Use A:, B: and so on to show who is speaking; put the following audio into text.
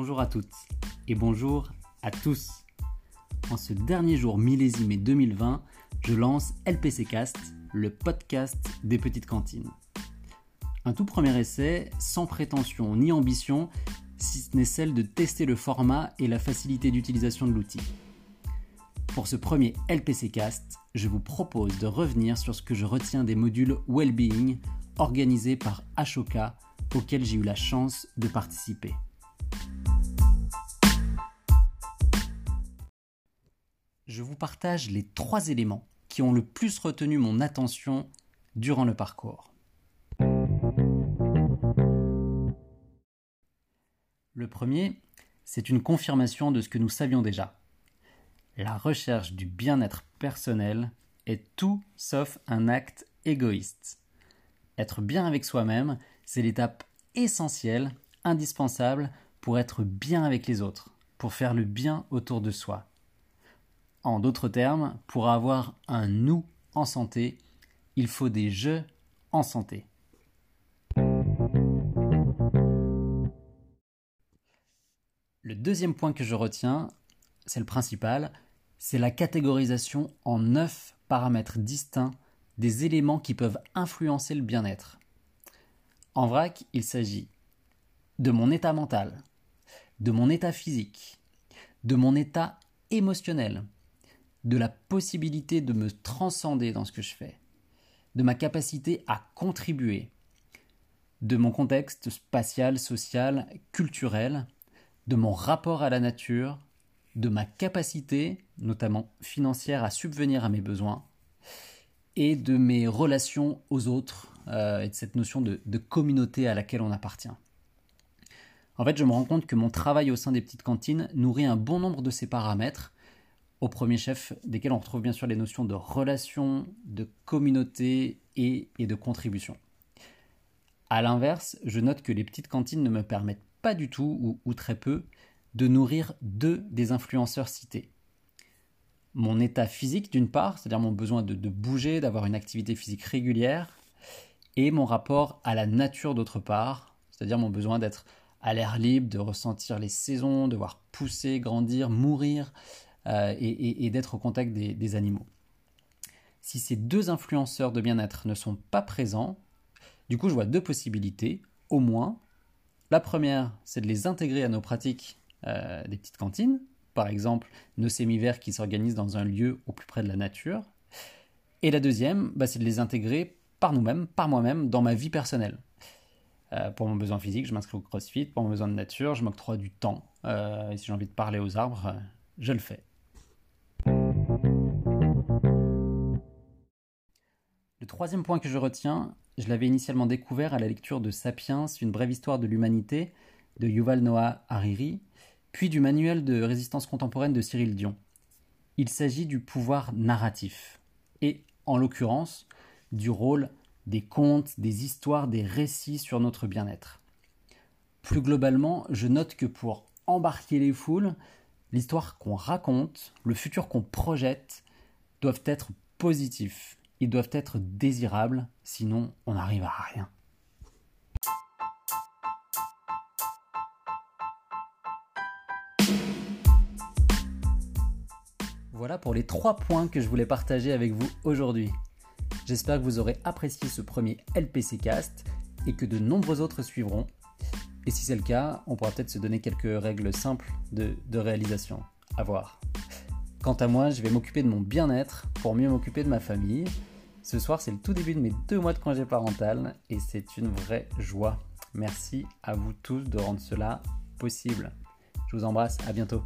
A: Bonjour à toutes et bonjour à tous. En ce dernier jour millésime 2020, je lance LPC Cast, le podcast des petites cantines. Un tout premier essai, sans prétention ni ambition, si ce n'est celle de tester le format et la facilité d'utilisation de l'outil. Pour ce premier LPC Cast, je vous propose de revenir sur ce que je retiens des modules Wellbeing organisés par Ashoka auxquels j'ai eu la chance de participer. Je vous partage les trois éléments qui ont le plus retenu mon attention durant le parcours. Le premier, c'est une confirmation de ce que nous savions déjà. La recherche du bien-être personnel est tout sauf un acte égoïste. Être bien avec soi-même, c'est l'étape essentielle, indispensable pour être bien avec les autres, pour faire le bien autour de soi. En d'autres termes, pour avoir un nous en santé, il faut des je en santé. Le deuxième point que je retiens, c'est le principal, c'est la catégorisation en neuf paramètres distincts des éléments qui peuvent influencer le bien-être. En vrac, il s'agit de mon état mental, de mon état physique, de mon état émotionnel, de la possibilité de me transcender dans ce que je fais, de ma capacité à contribuer, de mon contexte spatial, social, culturel, de mon rapport à la nature, de ma capacité, notamment financière, à subvenir à mes besoins, et de mes relations aux autres, euh, et de cette notion de, de communauté à laquelle on appartient. En fait, je me rends compte que mon travail au sein des petites cantines nourrit un bon nombre de ces paramètres, au premier chef desquels on retrouve bien sûr les notions de relation, de communauté et, de contribution. A l'inverse, je note que les petites cantines ne me permettent pas du tout, ou, ou très peu, de nourrir deux des influenceurs cités. Mon état physique d'une part, c'est-à-dire mon besoin de, de bouger, d'avoir une activité physique régulière, et mon rapport à la nature d'autre part, c'est-à-dire mon besoin d'être à l'air libre, de ressentir les saisons, de voir pousser, grandir, mourir, euh, et, d'être au contact des, animaux. Si ces deux influenceurs de bien-être ne sont pas présents, du coup je vois deux possibilités, au moins. La première, c'est de les intégrer à nos pratiques euh, des petites cantines, par exemple nos sémivers qui s'organisent dans un lieu au plus près de la nature. Et la deuxième, bah, c'est de les intégrer par nous-mêmes, par moi-même, dans ma vie personnelle. Euh, pour mon besoin physique, je m'inscris au CrossFit. Pour mon besoin de nature, je m'octroie du temps. Et si j'ai envie de parler aux arbres, je le fais. Troisième point que je retiens, je l'avais initialement découvert à la lecture de Sapiens, une brève histoire de l'humanité de Yuval Noah Hariri, puis du manuel de résistance contemporaine de Cyril Dion. Il s'agit du pouvoir narratif, et en l'occurrence du rôle des contes, des histoires, des récits sur notre bien-être. Plus globalement, je note que pour embarquer les foules, l'histoire qu'on raconte, le futur qu'on projette, doivent être positifs, ils doivent être désirables, sinon on n'arrive à rien. Voilà pour les trois points que je voulais partager avec vous aujourd'hui. J'espère que vous aurez apprécié ce premier LPC Cast et que de nombreux autres suivront. Et si c'est le cas, on pourra peut-être se donner quelques règles simples de, de réalisation. À voir. Quant à moi, je vais m'occuper de mon bien-être pour mieux m'occuper de ma famille. Ce soir, c'est le tout début de mes deux mois de congé parental et c'est une vraie joie. Merci à vous tous de rendre cela possible. Je vous embrasse, à bientôt.